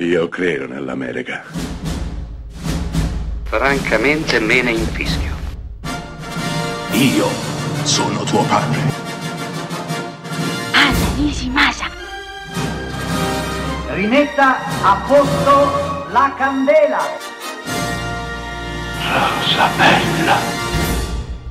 Io credo nell'America. Francamente me ne infischio. Io sono tuo padre. Anna Nishimasa. Rimetta a posto la candela. Rosa bella.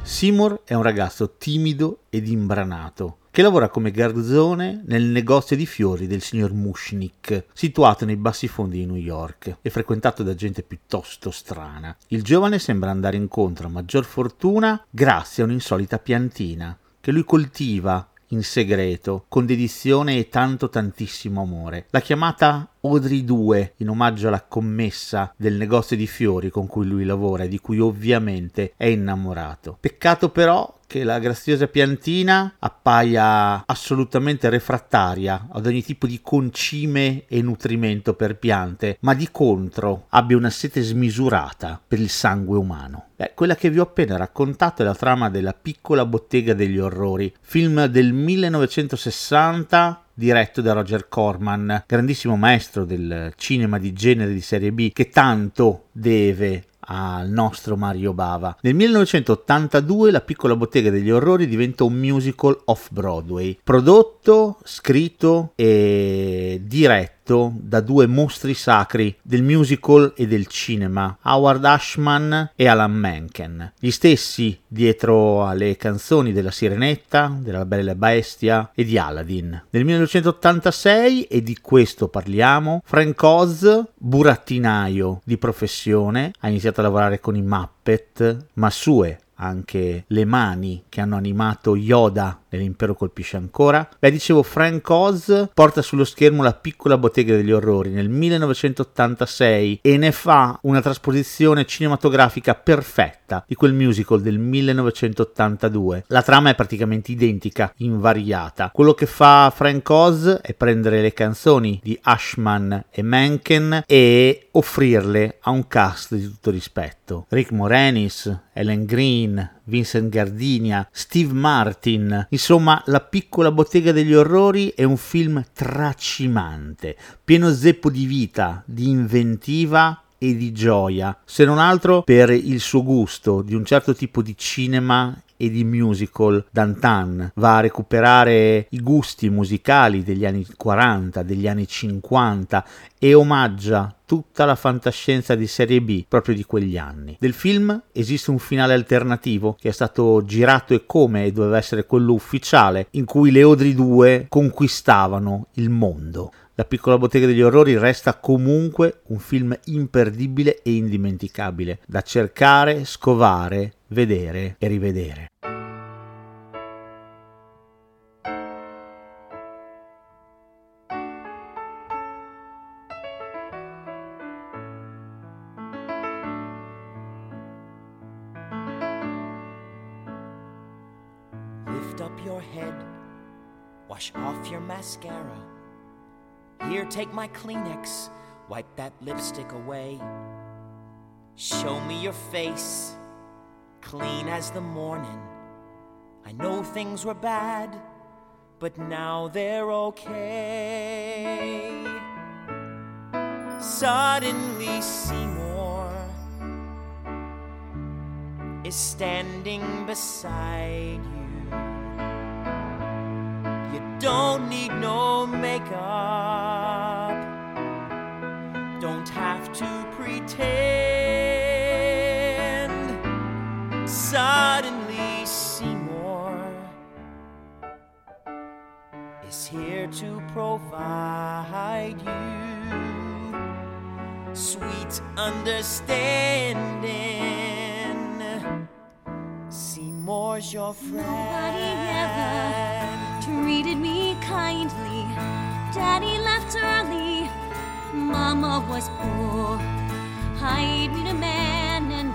Seymour è un ragazzo timido ed imbranato che lavora come garzone nel negozio di fiori del signor Mushnik, situato nei bassi fondi di New York e frequentato da gente piuttosto strana. Il giovane sembra andare incontro a maggior fortuna grazie a un'insolita piantina che lui coltiva in segreto, con dedizione e tanto tantissimo amore. La chiamata Audrey 2, in omaggio alla commessa del negozio di fiori con cui lui lavora e di cui ovviamente è innamorato. Peccato però che la graziosa piantina appaia assolutamente refrattaria ad ogni tipo di concime e nutrimento per piante, ma di contro abbia una sete smisurata per il sangue umano. Beh, quella che vi ho appena raccontato è la trama della piccola bottega degli orrori, film del 1960 diretto da Roger Corman, grandissimo maestro del cinema di genere di serie B, che tanto deve al nostro Mario Bava. Nel 1982 La piccola bottega degli orrori diventa un musical off-Broadway, prodotto, scritto e diretto da due mostri sacri del musical e del cinema, Howard Ashman e Alan Menken, gli stessi dietro alle canzoni della Sirenetta, della Bella Bestia e di Aladdin. Nel 1986, e di questo parliamo, Frank Oz, burattinaio di professione, ha iniziato a lavorare con i Muppet, ma sue anche le mani che hanno animato Yoda nell'impero colpisce ancora. Beh, dicevo, Frank Oz porta sullo schermo la piccola bottega degli orrori nel 1986 e ne fa una trasposizione cinematografica perfetta di quel musical del 1982. La trama è praticamente identica, invariata. Quello che fa Frank Oz è prendere le canzoni di Ashman e Menken e offrirle a un cast di tutto rispetto. Rick Moranis, Ellen Green, Vincent Gardinia, Steve Martin. Insomma, La piccola bottega degli orrori è un film tracimante, pieno zeppo di vita, di inventiva e di gioia, se non altro per il suo gusto di un certo tipo di cinema e di musical d'antan, va a recuperare i gusti musicali degli anni 40, degli anni 50 e omaggia tutta la fantascienza di serie B proprio di quegli anni. Del film esiste un finale alternativo che è stato girato e come e doveva essere quello ufficiale in cui le Audrey 2 conquistavano il mondo. La piccola bottega degli orrori resta comunque un film imperdibile e indimenticabile, da cercare, scovare, vedere e rivedere. Lift up your head, wash off your mascara. Here, take my Kleenex, wipe that lipstick away. Show me your face, clean as the morning. I know things were bad, but now they're okay. Suddenly, Seymour is standing beside you. You don't need no makeup, don't have to pretend. Suddenly, Seymour is here to provide you sweet understanding. Seymour's your friend. Nobody ever treated me kindly. Daddy left early. Mama was poor. I'd meet a man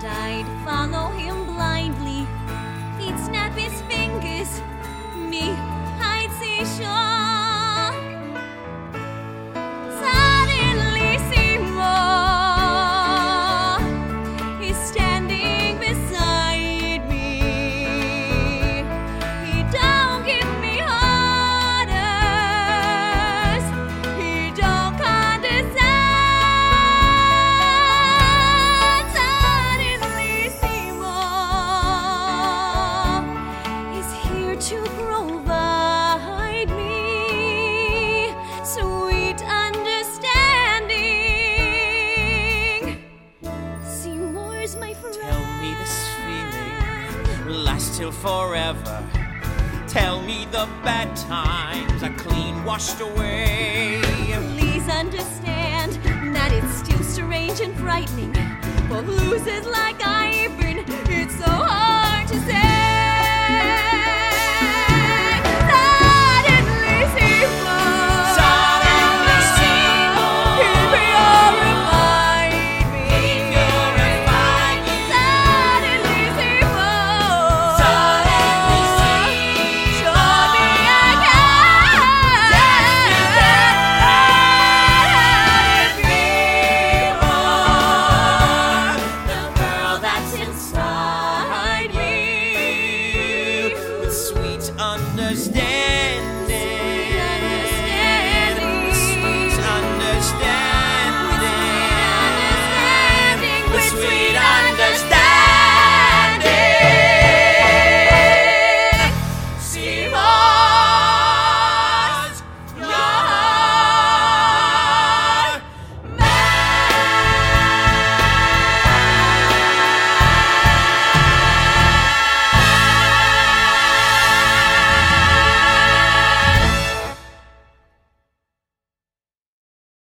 I'd follow him blindly. He'd snap his fingers. Forever. Tell me the bad times are clean washed away. Please understand that it's still strange and frightening. For losers like I've been, it's so hard to say. Stay.